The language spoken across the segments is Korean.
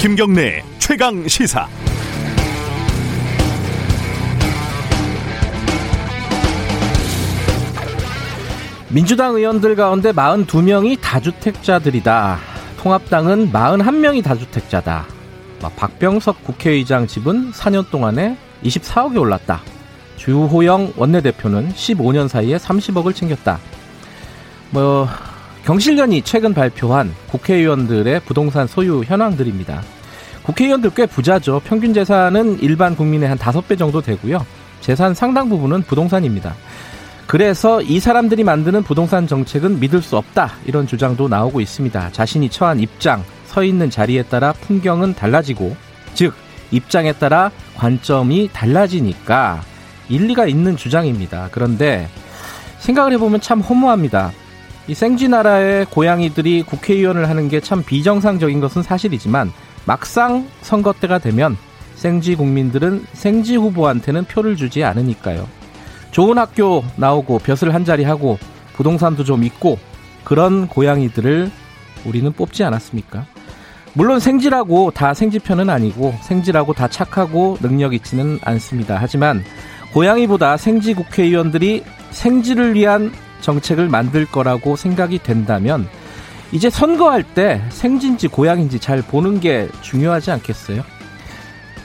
김경래 최강 시사. 민주당 의원들 가운데 42명이 다주택자들이다. 통합당은 41명이 다주택자다. 박병석 국회의장 집은 4년 동안에 24억이 올랐다. 주호영 원내대표는 15년 사이에 30억을 챙겼다. 뭐 경실련이 최근 발표한 국회의원들의 부동산 소유 현황들입니다. 국회의원들 꽤 부자죠. 평균 재산은 일반 국민의 한 5배 정도 되고요. 재산 상당 부분은 부동산입니다. 그래서 이 사람들이 만드는 부동산 정책은 믿을 수 없다. 이런 주장도 나오고 있습니다. 자신이 처한 입장, 서 있는 자리에 따라 풍경은 달라지고, 즉, 입장에 따라 관점이 달라지니까 일리가 있는 주장입니다. 그런데 생각을 해보면 참 허무합니다. 이 생쥐나라의 고양이들이 국회의원을 하는 게 참 비정상적인 것은 사실이지만 막상 선거 때가 되면 생쥐 국민들은 생쥐 후보한테는 표를 주지 않으니까요. 좋은 학교 나오고 벼슬 한 자리 하고 부동산도 좀 있고 그런 고양이들을 우리는 뽑지 않았습니까? 물론 생쥐라고 다 생쥐편은 아니고 생쥐라고 다 착하고 능력 있지는 않습니다. 하지만 고양이보다 생쥐 국회의원들이 생쥐를 위한 정책을 만들 거라고 생각이 된다면 이제 선거할 때 생진지 고양인지 잘 보는 게 중요하지 않겠어요?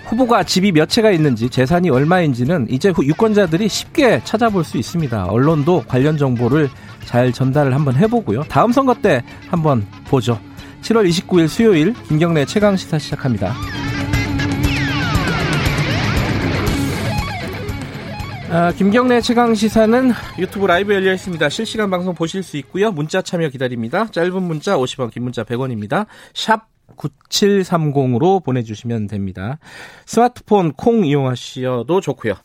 후보가 집이 몇 채가 있는지 재산이 얼마인지는 이제 유권자들이 쉽게 찾아볼 수 있습니다. 언론도 관련 정보를 잘 전달을 한번 해보고요. 다음 선거 때 한번 보죠. 7월 29일 수요일 김경래 최강 시사 시작합니다. 아, 김경래 최강 시사는 유튜브 라이브 열려 있습니다. 실시간 방송 보실 수 있고요. 문자 참여 기다립니다. 짧은 문자 50원, 긴 문자 100원입니다. 샵 9730으로 보내주시면 됩니다. 스마트폰 콩 이용하셔도 좋고요.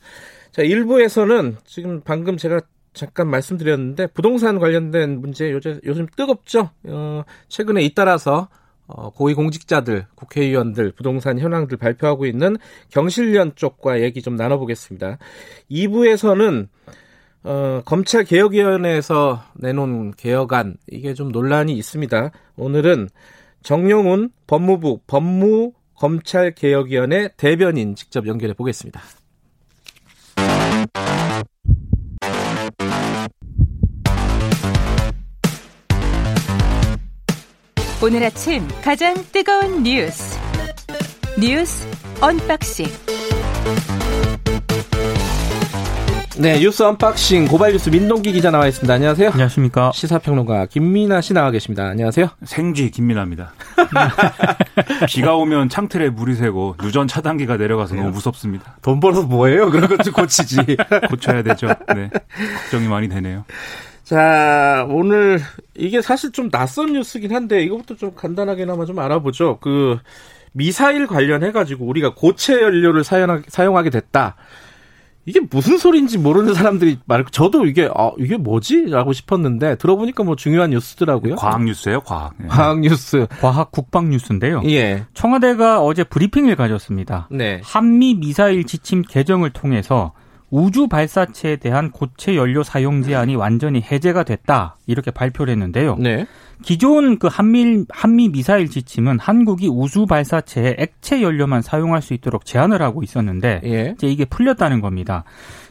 자, 1부에서는 지금 방금 제가 잠깐 말씀드렸는데 부동산 관련된 문제 요즘, 요즘 뜨겁죠. 어, 최근에 잇따라서 어, 고위공직자들, 국회의원들, 부동산 현황들 발표하고 있는 경실련 쪽과 얘기 좀 나눠보겠습니다. 2부에서는 어, 검찰 개혁위원회에서 내놓은 개혁안 이게 좀 논란이 있습니다. 오늘은 정용훈 법무부 법무 검찰 개혁위원회 대변인 직접 연결해 보겠습니다. 오늘 아침 가장 뜨거운 뉴스 뉴스 unboxing 네, 뉴스 unboxing 고발 뉴스 민동기 기자 나와 있습니다. 안녕하세요. 안녕하십니까. 시사평론가 김민하 씨 나와 계십니다. 안녕하세요. 생쥐 김민하입니다. 비가 오면 창틀에 물이 새고 누전 차단기가 내려가서 너무 무섭습니다. 돈 벌어서 뭐해요? 그런 것 좀 고치지. 고쳐야 되죠. 네. 걱정이 많이 되네요. 자, 오늘 이게 사실 좀 낯선 뉴스긴 한데 이것부터 좀 간단하게나마 좀 알아보죠. 그 미사일 관련해 가지고 우리가 고체 연료를 사용하게 됐다. 이게 무슨 소리인지 모르는 사람들이 말, 저도 이게, 아, 이게 뭐지? 라고 싶었는데, 들어보니까 뭐 중요한 뉴스더라고요. 과학 뉴스예요 과학. 예. 과학 뉴스. 과학 국방 뉴스인데요. 예. 청와대가 어제 브리핑을 가졌습니다. 네. 한미 미사일 지침 개정을 통해서 우주 발사체에 대한 고체 연료 사용 제한이 완전히 해제가 됐다. 이렇게 발표를 했는데요. 네. 기존 그 한미 한미 미사일 지침은 한국이 우주 발사체에 액체 연료만 사용할 수 있도록 제한을 하고 있었는데 예. 이제 이게 풀렸다는 겁니다.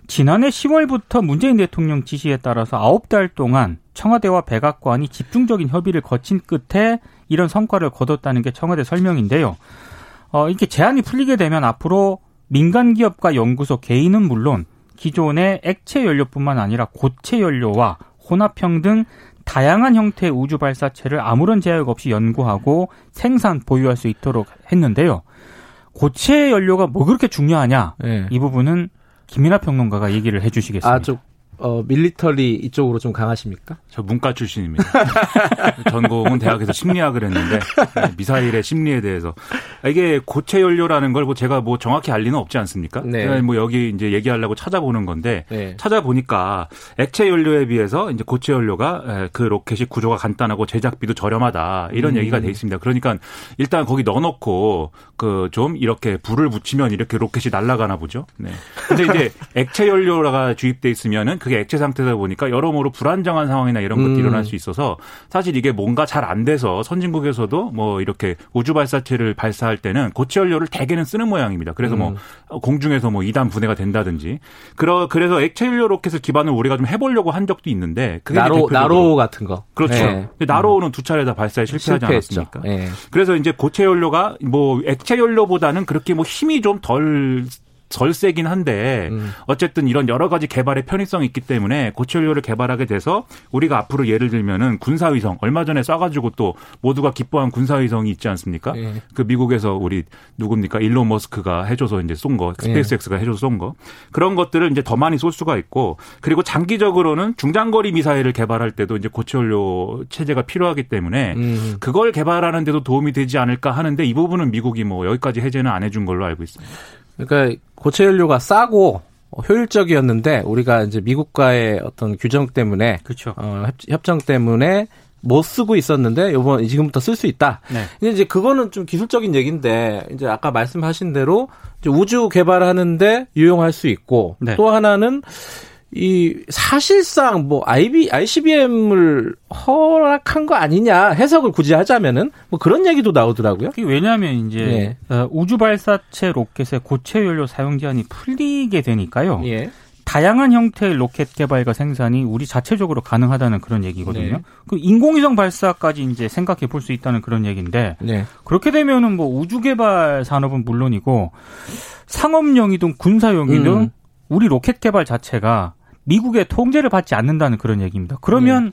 지난해 10월부터 문재인 대통령 지시에 따라서 9달 동안 청와대와 백악관이 집중적인 협의를 거친 끝에 이런 성과를 거뒀다는 게 청와대 설명인데요. 어, 이렇게 제한이 풀리게 되면 앞으로 민간 기업과 연구소 개인은 물론 기존의 액체 연료뿐만 아니라 고체 연료와 혼합형 등 다양한 형태의 우주 발사체를 아무런 제약 없이 연구하고 생산 보유할 수 있도록 했는데요. 고체 연료가 뭐 그렇게 중요하냐? 네. 이 부분은 김민하 평론가가 얘기를 해주시겠습니다. 아, 저, 어, 밀리터리 이쪽으로 좀 강하십니까? 저 문과 출신입니다. 전공은 대학에서 심리학을 했는데 미사일의 심리에 대해서 이게 고체 연료라는 걸 뭐 제가 뭐 정확히 알 리는 없지 않습니까? 네. 뭐 여기 이제 얘기하려고 찾아보는 건데 네. 찾아보니까 액체 연료에 비해서 이제 고체 연료가 그 로켓이 구조가 간단하고 제작비도 저렴하다 이런 음. 얘기가 돼 있습니다. 그러니까 일단 거기 넣어놓고 그 좀 이렇게 불을 붙이면 이렇게 로켓이 날아가나 보죠. 네. 근데 이제 액체 연료가 주입돼 있으면은 그 그게 액체 상태다 보니까 여러모로 불안정한 상황이나 이런 것들이 음. 일어날 수 있어서 사실 이게 뭔가 잘 안 돼서 선진국에서도 뭐 이렇게 우주 발사체를 발사할 때는 고체 연료를 대개는 쓰는 모양입니다. 그래서 뭐 음. 공중에서 뭐 2단 분해가 된다든지 그러 그래서 액체 연료 로켓을 기반으로 우리가 좀 해보려고 한 적도 있는데 그게 나로 나로 같은 거. 그렇죠. 네. 나로는 두 차례 다 발사에 실패하지 실패했죠. 않았습니까? 예. 그래서 이제 고체 연료가 뭐 액체 연료보다는 그렇게 뭐 힘이 좀덜 덜 세긴 한데 음. 어쨌든 이런 여러 가지 개발의 편의성이 있기 때문에 고체 연료를 개발하게 돼서 우리가 앞으로 예를 들면은 군사위성 얼마 전에 쏴가지고 또 모두가 기뻐한 군사위성이 있지 않습니까? 예. 그 미국에서 우리 누굽니까 일론 머스크가 해줘서 이제 쏜 거, 스페이스X가 해줘서 쏜 거. 그런 것들을 이제 더 많이 쏠 수가 있고 그리고 장기적으로는 중장거리 미사일을 개발할 때도 이제 고체연료 체제가 필요하기 때문에 음. 그걸 개발하는 데도 도움이 되지 않을까 하는데 이 부분은 미국이 뭐 여기까지 해제는 안 해준 걸로 알고 있습니다. 그러니까 고체 연료가 싸고 효율적이었는데 우리가 이제 미국과의 어떤 규정 때문에 그렇죠. 어, 협- 협정 때문에 못 쓰고 있었는데 요번 지금부터 쓸 수 있다. 네. 근데 이제 그거는 좀 기술적인 얘기인데 이제 아까 말씀하신 대로 이제 우주 개발하는데 유용할 수 있고 네. 또 하나는 이 사실상 뭐 IB ICBM을 허락한 거 아니냐 해석을 굳이 하자면은 뭐 그런 얘기도 나오더라고요. 왜냐하면 이제 예. 어, 우주 발사체 로켓의 고체 연료 사용 제한이 풀리게 되니까요. 예. 다양한 형태의 로켓 개발과 생산이 우리 자체적으로 가능하다는 그런 얘기거든요. 네. 그 인공위성 발사까지 이제 생각해 볼 수 있다는 그런 얘기인데 네. 그렇게 되면은 뭐 우주 개발 산업은 물론이고 상업용이든 군사용이든 음. 우리 로켓 개발 자체가 미국의 통제를 받지 않는다는 그런 얘기입니다. 그러면 네.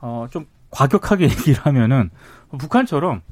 어좀 과격하게 얘기를 하면은 북한처럼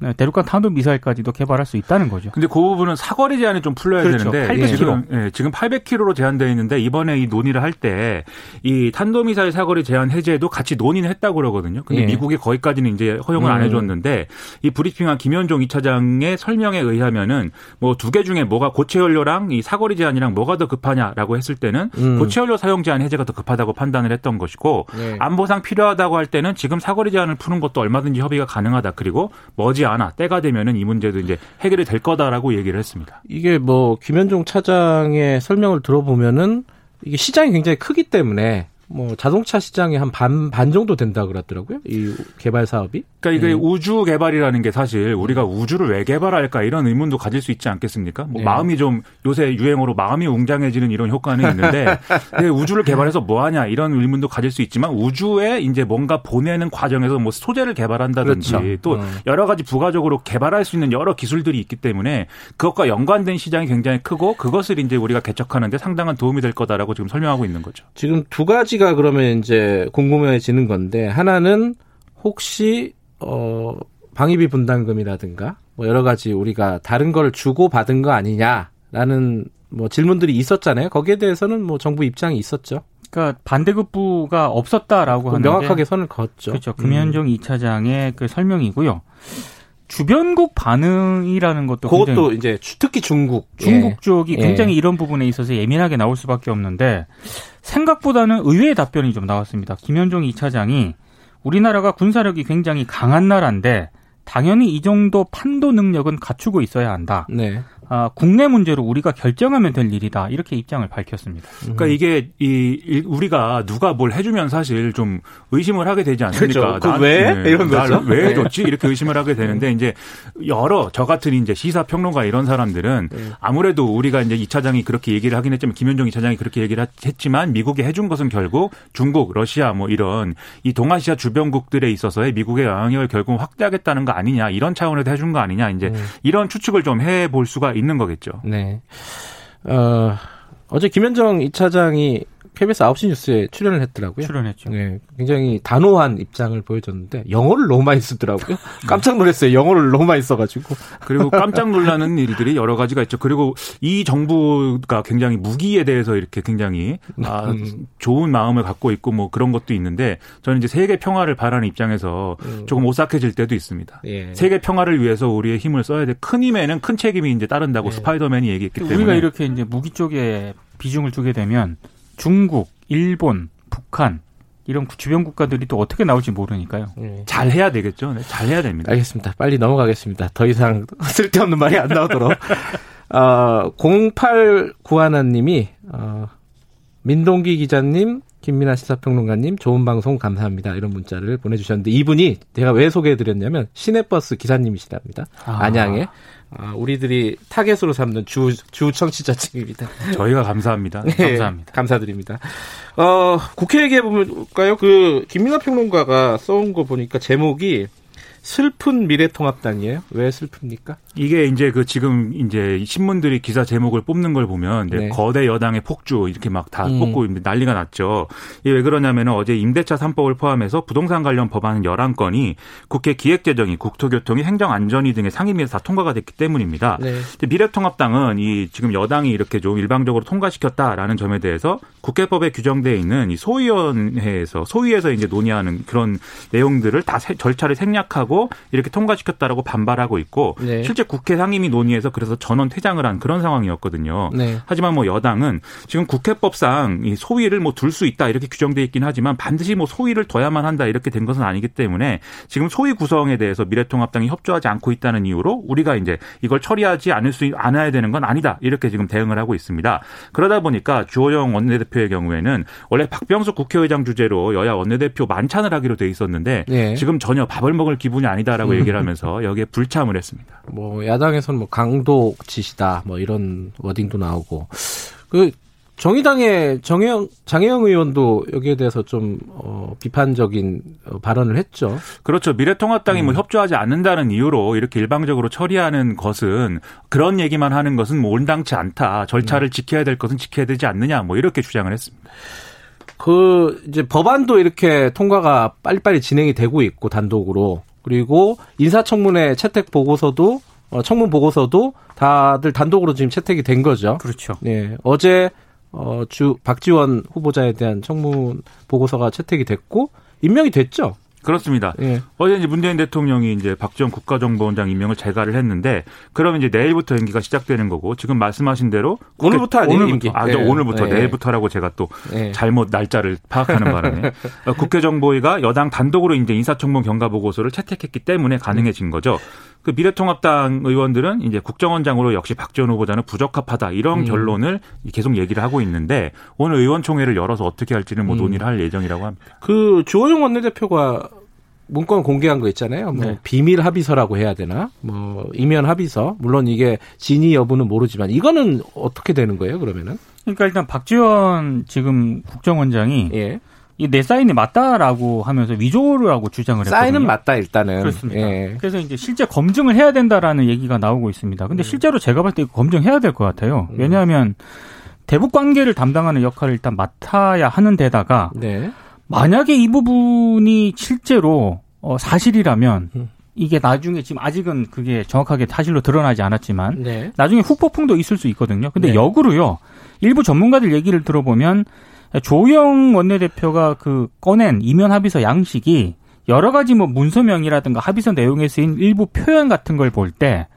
네, 대륙간 탄도 미사일까지도 개발할 수 있다는 거죠. 근데 그 부분은 사거리 제한이 좀 풀려야 그렇죠. 되는데 800km. 지금, 예, 지금 800km로 제한되어 있는데 이번에 이 논의를 할 때 이 탄도 미사일 사거리 제한 해제도 같이 논의는 했다고 그러거든요. 근데 예. 미국이 거기까지는 이제 허용을 안 음. 해줬는데 이 브리핑한 김현종 2차장의 설명에 의하면은 뭐 두 개 중에 뭐가 고체 연료랑 이 사거리 제한이랑 뭐가 더 급하냐라고 했을 때는 음. 고체 연료 사용 제한 해제가 더 급하다고 판단을 했던 것이고 네. 안보상 필요하다고 할 때는 지금 사거리 제한을 푸는 것도 얼마든지 협의가 가능하다. 그리고 머지 않아 때가 되면은 이 문제도 이제 해결이 될 거다라고 얘기를 했습니다. 이게 뭐 김현종 차장의 설명을 들어보면은 이게 시장이 굉장히 크기 때문에 뭐 자동차 시장이 한반 반 정도 된다 그러더라고요. 이 개발 사업이. 그러니까 이게 네. 우주 개발이라는 게 사실 우리가 우주를 왜 개발할까 이런 의문도 가질 수 있지 않겠습니까? 뭐 네. 마음이 좀 요새 유행어로 마음이 웅장해지는 이런 효과는 있는데 우주를 개발해서 뭐 하냐 이런 의문도 가질 수 있지만 우주에 이제 뭔가 보내는 과정에서 뭐 소재를 개발한다든지 그렇죠. 또 음. 여러 가지 부가적으로 개발할 수 있는 여러 기술들이 있기 때문에 그것과 연관된 시장이 굉장히 크고 그것을 이제 우리가 개척하는데 상당한 도움이 될 거다라고 지금 설명하고 있는 거죠. 지금 두 가지 가 그러면 이제 궁금해지는 건데 하나는 혹시 어 방위비 분담금이라든가 뭐 여러 가지 우리가 다른 걸 주고 받은 거 아니냐라는 뭐 질문들이 있었잖아요. 거기에 대해서는 뭐 정부 입장이 있었죠. 그러니까 반대급부가 없었다라고 하는데 명확하게 선을 그었죠. 그렇죠. 음. 금현종 이 2차장의 그 설명이고요. 주변국 반응이라는 것도 굉장히 그것도 이제 주- 특히 중국 중국 예. 쪽이 예. 굉장히 이런 부분에 있어서 예민하게 나올 수밖에 없는데 생각보다는 의외의 답변이 좀 나왔습니다. 김현종 2차장이 우리나라가 군사력이 굉장히 강한 나라인데 당연히 이 정도 판도 능력은 갖추고 있어야 한다. 네. 아, 국내 문제로 우리가 결정하면 될 일이다. 이렇게 입장을 밝혔습니다. 그러니까 이게 이 일- 우리가 누가 뭘 해주면 사실 좀 의심을 하게 되지 않습니까? 그렇죠. 그왜 이런 날 거죠. 왜 네. 줬지? 이렇게 의심을 하게 되는데 이제 여러 저 같은 이제 시사 평론가 이런 사람들은 네. 아무래도 우리가 이제 이 차장이 그렇게 얘기를 하긴 했지만 김현종 이 차장이 그렇게 얘기를 했지만 미국이 해준 것은 결국 중국, 러시아 뭐 이런 이 동아시아 주변국들에 있어서의 미국의 영향력을 결국 확대하겠다는 거 아니냐 이런 차원에서 해준 거 아니냐 이제 음. 이런 추측을 좀 해볼 수가 있는 거겠죠. 네. 어, 어제 김현정 이 차장이 KBS 9시 뉴스에 출연을 했더라고요. 출연했죠. 네, 굉장히 단호한 입장을 보여줬는데 영어를 너무 많이 쓰더라고요. 깜짝 놀랐어요. 영어를 너무 많이 써가지고. 그리고 깜짝 놀라는 일들이 여러 가지가 있죠. 그리고 이 정부가 굉장히 무기에 대해서 이렇게 굉장히 아, 음. 좋은 마음을 갖고 있고 뭐 그런 것도 있는데 저는 이제 세계 평화를 바라는 입장에서 음. 조금 오싹해질 때도 있습니다. 예. 세계 평화를 위해서 우리의 힘을 써야 돼. 큰 힘에는 큰 책임이 이제 따른다고 예. 스파이더맨이 얘기했기 때문에 우리가 이렇게 이제 무기 쪽에 비중을 두게 되면 중국, 일본, 북한 이런 주변 국가들이 또 어떻게 나올지 모르니까요. 예. 잘 해야 되겠죠. 네, 잘 해야 됩니다. 알겠습니다. 빨리 넘어가겠습니다. 더 이상 쓸데없는 말이 안 나오도록. 어, 0891님이, 어, 민동기 기자님, 김민아 시사평론가님, 좋은 방송 감사합니다. 이런 문자를 보내주셨는데 이분이 제가 왜 소개해드렸냐면 시내버스 기사님이시답니다. 아. 안양에. 아, 우리들이 타겟으로 삼는 주, 주 청취자층입니다. 저희가 감사합니다. 네, 감사합니다. 감사드립니다. 어, 국회 얘기해 볼까요? 그, 김민아 평론가가 써온 거 보니까 제목이 슬픈 미래통합당이에요. 왜 슬픕니까? 이게 이제 그 지금 이제 신문들이 기사 제목을 뽑는 걸 보면 이제 네. 거대 여당의 폭주 이렇게 막다 음. 뽑고 난리가 났죠. 이게 왜 그러냐면은 어제 임대차 3법을 포함해서 부동산 관련 법안 11건이 국회 기획재정위, 국토교통위, 행정안전위 등의 상임위에서 다 통과가 됐기 때문입니다. 네. 미래통합당은 이 지금 여당이 이렇게 좀 일방적으로 통과시켰다라는 점에 대해서 국회법에 규정되어 있는 이 소위원회에서 소위에서 이제 논의하는 그런 내용들을 다 세- 절차를 생략하고 이렇게 통과시켰다라고 반발하고 있고 네. 실제 국회 상임위 논의에서 그래서 전원 퇴장을 한 그런 상황이었거든요. 네. 하지만 뭐 여당은 지금 국회법상 이 소위를 뭐 둘 수 있다 이렇게 규정돼 있긴 하지만 반드시 뭐 소위를 둬야만 한다 이렇게 된 것은 아니기 때문에 지금 소위 구성에 대해서 미래통합당이 협조하지 않고 있다는 이유로 우리가 이제 이걸 처리하지 않을 수 않아야 되는 건 아니다 이렇게 지금 대응을 하고 있습니다. 그러다 보니까 주호영 원내대표의 경우에는 원래 박병수 국회의장 주제로 여야 원내대표 만찬을 하기로 돼 있었는데 네. 지금 전혀 밥을 먹을 기분이 아니다라고 얘기를 하면서 여기에 불참을 했습니다. 뭐 야당에서는 뭐 강도 짓이다 뭐 이런 워딩도 나오고 그 정의당의 정영 장혜영 의원도 여기에 대해서 좀 어, 비판적인 어, 발언을 했죠. 그렇죠. 미래통합당이 음. 뭐 협조하지 않는다는 이유로 이렇게 일방적으로 처리하는 것은 그런 얘기만 하는 것은 뭐 온당치 않다. 절차를 음. 지켜야 될 것은 지켜야 되지 않느냐. 뭐 이렇게 주장을 했습니다. 그 이제 법안도 이렇게 통과가 빨리빨리 진행이 되고 있고 단독으로 그리고 인사청문회 채택 보고서도 어, 청문 보고서도 다들 단독으로 지금 채택이 된 거죠. 그렇죠. 네, 어제 어, 주 박지원 후보자에 대한 청문 보고서가 채택이 됐고 임명이 됐죠. 그렇습니다. 예. 어제 이제 문재인 대통령이 이제 박지원 국가정보원장 임명을 재가를 했는데 그러면 이제 내일부터 연기가 시작되는 거고 지금 말씀하신 대로 오늘부터 아니에요, 오늘부터 임기. 아, 저 예. 오늘부터 예. 내일부터라고 제가 또 예. 잘못 날짜를 파악하는 바람에 어, 국회정보위가 여당 단독으로 이제 인사청문 경과 보고서를 채택했기 때문에 가능해진 거죠. 그 미래통합당 의원들은 이제 국정원장으로 역시 박지원 후보자는 부적합하다 이런 음. 결론을 계속 얘기를 하고 있는데 오늘 의원총회를 열어서 어떻게 할지는 뭐 음. 논의를 할 예정이라고 합니다. 그 주호영 원내대표가 문건 공개한 거 있잖아요. 뭐 네. 비밀 합의서라고 해야 되나? 뭐 이면 합의서. 물론 이게 진위 여부는 모르지만 이거는 어떻게 되는 거예요? 그러면은? 그러니까 일단 박지원 지금 국정원장이 예. 이내 사인이 맞다라고 하면서 위조를 하고 주장을 했거든요. 사인은 맞다 일단은. 그렇습니다. 예. 그래서 이제 실제 검증을 해야 된다라는 얘기가 나오고 있습니다. 음. 근데 실제로 제가 봤을 때 검증해야 될 것 같아요. 왜냐하면 대북 관계를 담당하는 역할을 일단 맡아야 하는 데다가 네. 만약에 이 부분이 실제로 어, 사실이라면 음. 이게 나중에 지금 아직은 그게 정확하게 사실로 드러나지 않았지만 네. 나중에 후폭풍도 있을 수 있거든요. 근데 네. 역으로요. 일부 전문가들 얘기를 들어보면 조영 원내대표가 그 꺼낸 이면 합의서 양식이 여러 가지 뭐 문서명이라든가 합의서 내용에 쓰인 일부 표현 같은 걸 볼 때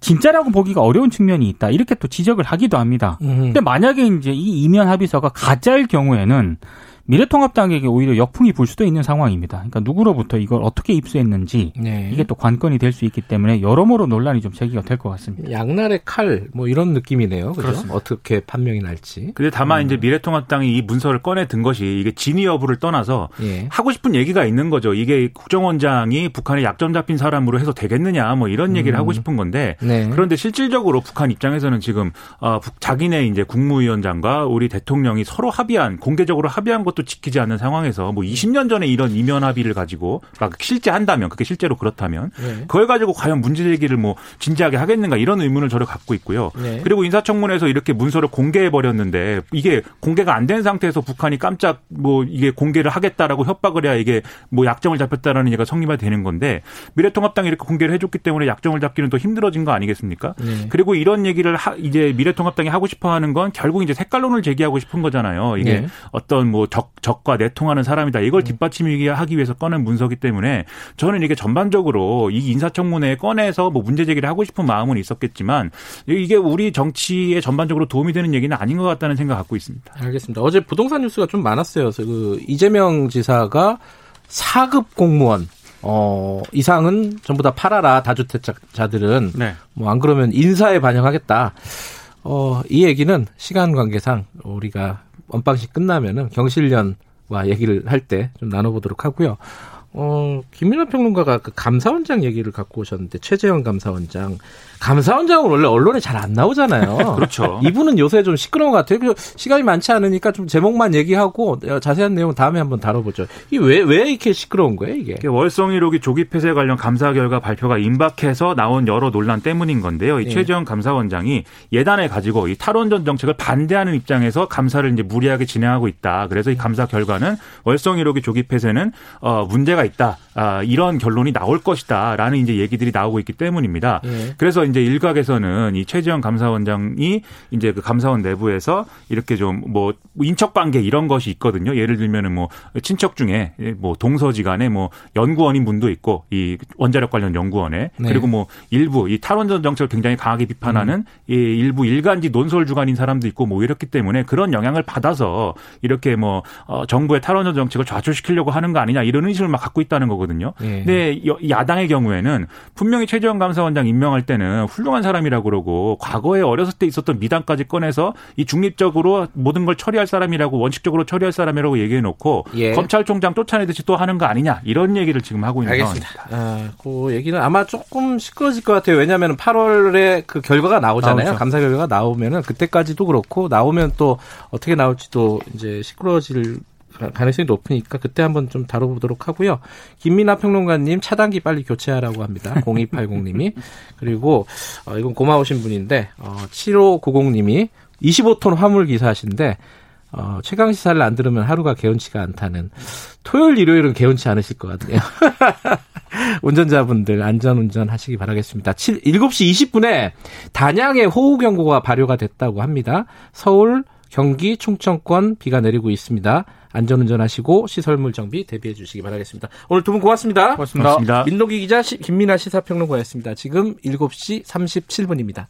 진짜라고 보기가 어려운 측면이 있다. 이렇게 또 지적을 하기도 합니다. 음. 근데 만약에 이제 이 이면 합의서가 가짜일 경우에는 미래통합당에게 오히려 역풍이 불 수도 있는 상황입니다. 그러니까 누구로부터 이걸 어떻게 입수했는지 네. 이게 또 관건이 될 수 있기 때문에 여러모로 논란이 좀 제기가 될 것 같습니다. 양날의 칼 뭐 이런 느낌이네요. 그렇습니다. 어떻게 판명이 날지. 근데 다만 음. 이제 미래통합당이 이 문서를 꺼내 든 것이 이게 진위 여부를 떠나서 예. 하고 싶은 얘기가 있는 거죠. 이게 국정원장이 북한에 약점 잡힌 사람으로 해서 되겠느냐 뭐 이런 얘기를 음. 하고 싶은 건데 네. 그런데 실질적으로 북한 입장에서는 지금 어, 북- 자기네 이제 국무위원장과 우리 대통령이 서로 합의한 공개적으로 합의한 것도 지키지 않는 상황에서 뭐 20년 전에 이런 이면 합의를 가지고 막 실제 한다면 그게 실제로 그렇다면 네. 그걸 가지고 과연 문제 제기를 뭐 진지하게 하겠는가 이런 의문을 저를 갖고 있고요. 네. 그리고 인사청문회에서 이렇게 문서를 공개해 버렸는데 이게 공개가 안 된 상태에서 북한이 깜짝 뭐 이게 공개를 하겠다라고 협박을 해야 이게 뭐 약점을 잡혔다라는 얘기가 성립이 되는 건데 미래통합당이 이렇게 공개를 해줬기 때문에 약점을 잡기는 더 힘들어진 거 아니겠습니까? 네. 그리고 이런 얘기를 하, 이제 미래통합당이 하고 싶어하는 건 결국 이제 색깔론을 제기하고 싶은 거잖아요. 이게 네. 어떤 뭐 적, 적과 내통하는 사람이다. 이걸 뒷받침하기 위해서 꺼낸 문서기 때문에 저는 이게 전반적으로 이 인사청문회에 꺼내서 뭐 문제 제기를 하고 싶은 마음은 있었겠지만 이게 우리 정치에 전반적으로 도움이 되는 얘기는 아닌 것 같다는 생각 갖고 있습니다. 알겠습니다. 어제 부동산 뉴스가 좀 많았어요. 그 이재명 지사가 4급 공무원 어 이상은 전부 다 팔아라 다주택자들은 네. 뭐안 그러면 인사에 반영하겠다. 어 이 얘기는 시간 관계상 우리가 언방식 끝나면은 경실련과 얘기를 할 때 좀 나눠보도록 하고요. 어, 김민하 평론가가 그 감사원장 얘기를 갖고 오셨는데 최재형 감사원장 감사원장은 원래 언론에 잘 안 나오잖아요. 그렇죠. 이분은 요새 좀 시끄러운 것 같아요. 시간이 많지 않으니까 좀 제목만 얘기하고 자세한 내용 다음에 한번 다뤄보죠. 이게 왜, 왜 이렇게 시끄러운 거예요, 이게? 월성 1호기 조기 폐쇄 관련 감사 결과 발표가 임박해서 나온 여러 논란 때문인 건데요. 이 예. 최재형 감사원장이 예단을 가지고 이 탈원전 정책을 반대하는 입장에서 감사를 이제 무리하게 진행하고 있다. 그래서 이 감사 결과는 월성 1호기 조기 폐쇄는 어, 문제가 있다. 아, 이런 결론이 나올 것이다라는 이제 얘기들이 나오고 있기 때문입니다. 예. 그래서 이제 일각에서는 이 최재형 감사원장이 이제 그 감사원 내부에서 이렇게 좀 뭐 인척 관계 이런 것이 있거든요. 예를 들면은 뭐 친척 중에 뭐 동서지간에 뭐 연구원인 분도 있고 이 원자력 관련 연구원에 네. 그리고 뭐 일부 이 탈원전 정책을 굉장히 강하게 비판하는 음. 이 일부 일간지 논설 주간인 사람도 있고 뭐 이렇기 때문에 그런 영향을 받아서 이렇게 뭐 어, 정부의 탈원전 정책을 좌초시키려고 하는 거 아니냐 이런 의심을 막 갖고 있다는 거거든요. 예. 근데 여- 야당의 경우에는 분명히 최재형 감사원장 임명할 때는 훌륭한 사람이라고 그러고 과거에 어렸을 때 있었던 미담까지 꺼내서 이 중립적으로 모든 걸 처리할 사람이라고 원칙적으로 처리할 사람이라고 얘기해 놓고 예. 검찰총장 쫓아내듯이 또 하는 거 아니냐 이런 얘기를 지금 하고 있는 알겠습니다. 상황입니다. 아, 그 얘기는 아마 조금 시끄러질 것 같아요. 왜냐하면 8월에 그 결과가 나오잖아요. 나오죠. 감사 결과가 나오면은 그때까지도 그렇고 나오면 또 어떻게 나올지도 이제 시끄러워질 가능성이 높으니까 그때 한번 좀 다뤄보도록 하고요. 김민아 평론가님 차단기 빨리 교체하라고 합니다. 0280님이 그리고 어, 이건 고마우신 분인데 어, 7590님이 25톤 화물 기사신데 어, 최강 시사를 안 들으면 하루가 개운치가 않다는 토요일 일요일은 개운치 않으실 것 같네요. 운전자분들 안전운전 하시기 바라겠습니다. 7, 7시 20분에 단양에 호우경보가 발효가 됐다고 합니다. 서울, 경기, 충청권 비가 내리고 있습니다. 안전운전 하시고 시설물 정비 대비해 주시기 바라겠습니다. 오늘 두 분 고맙습니다. 고맙습니다. 고맙습니다. 민노기 기자, 시- 김민아 시사평론가였습니다. 지금 7시 37분입니다.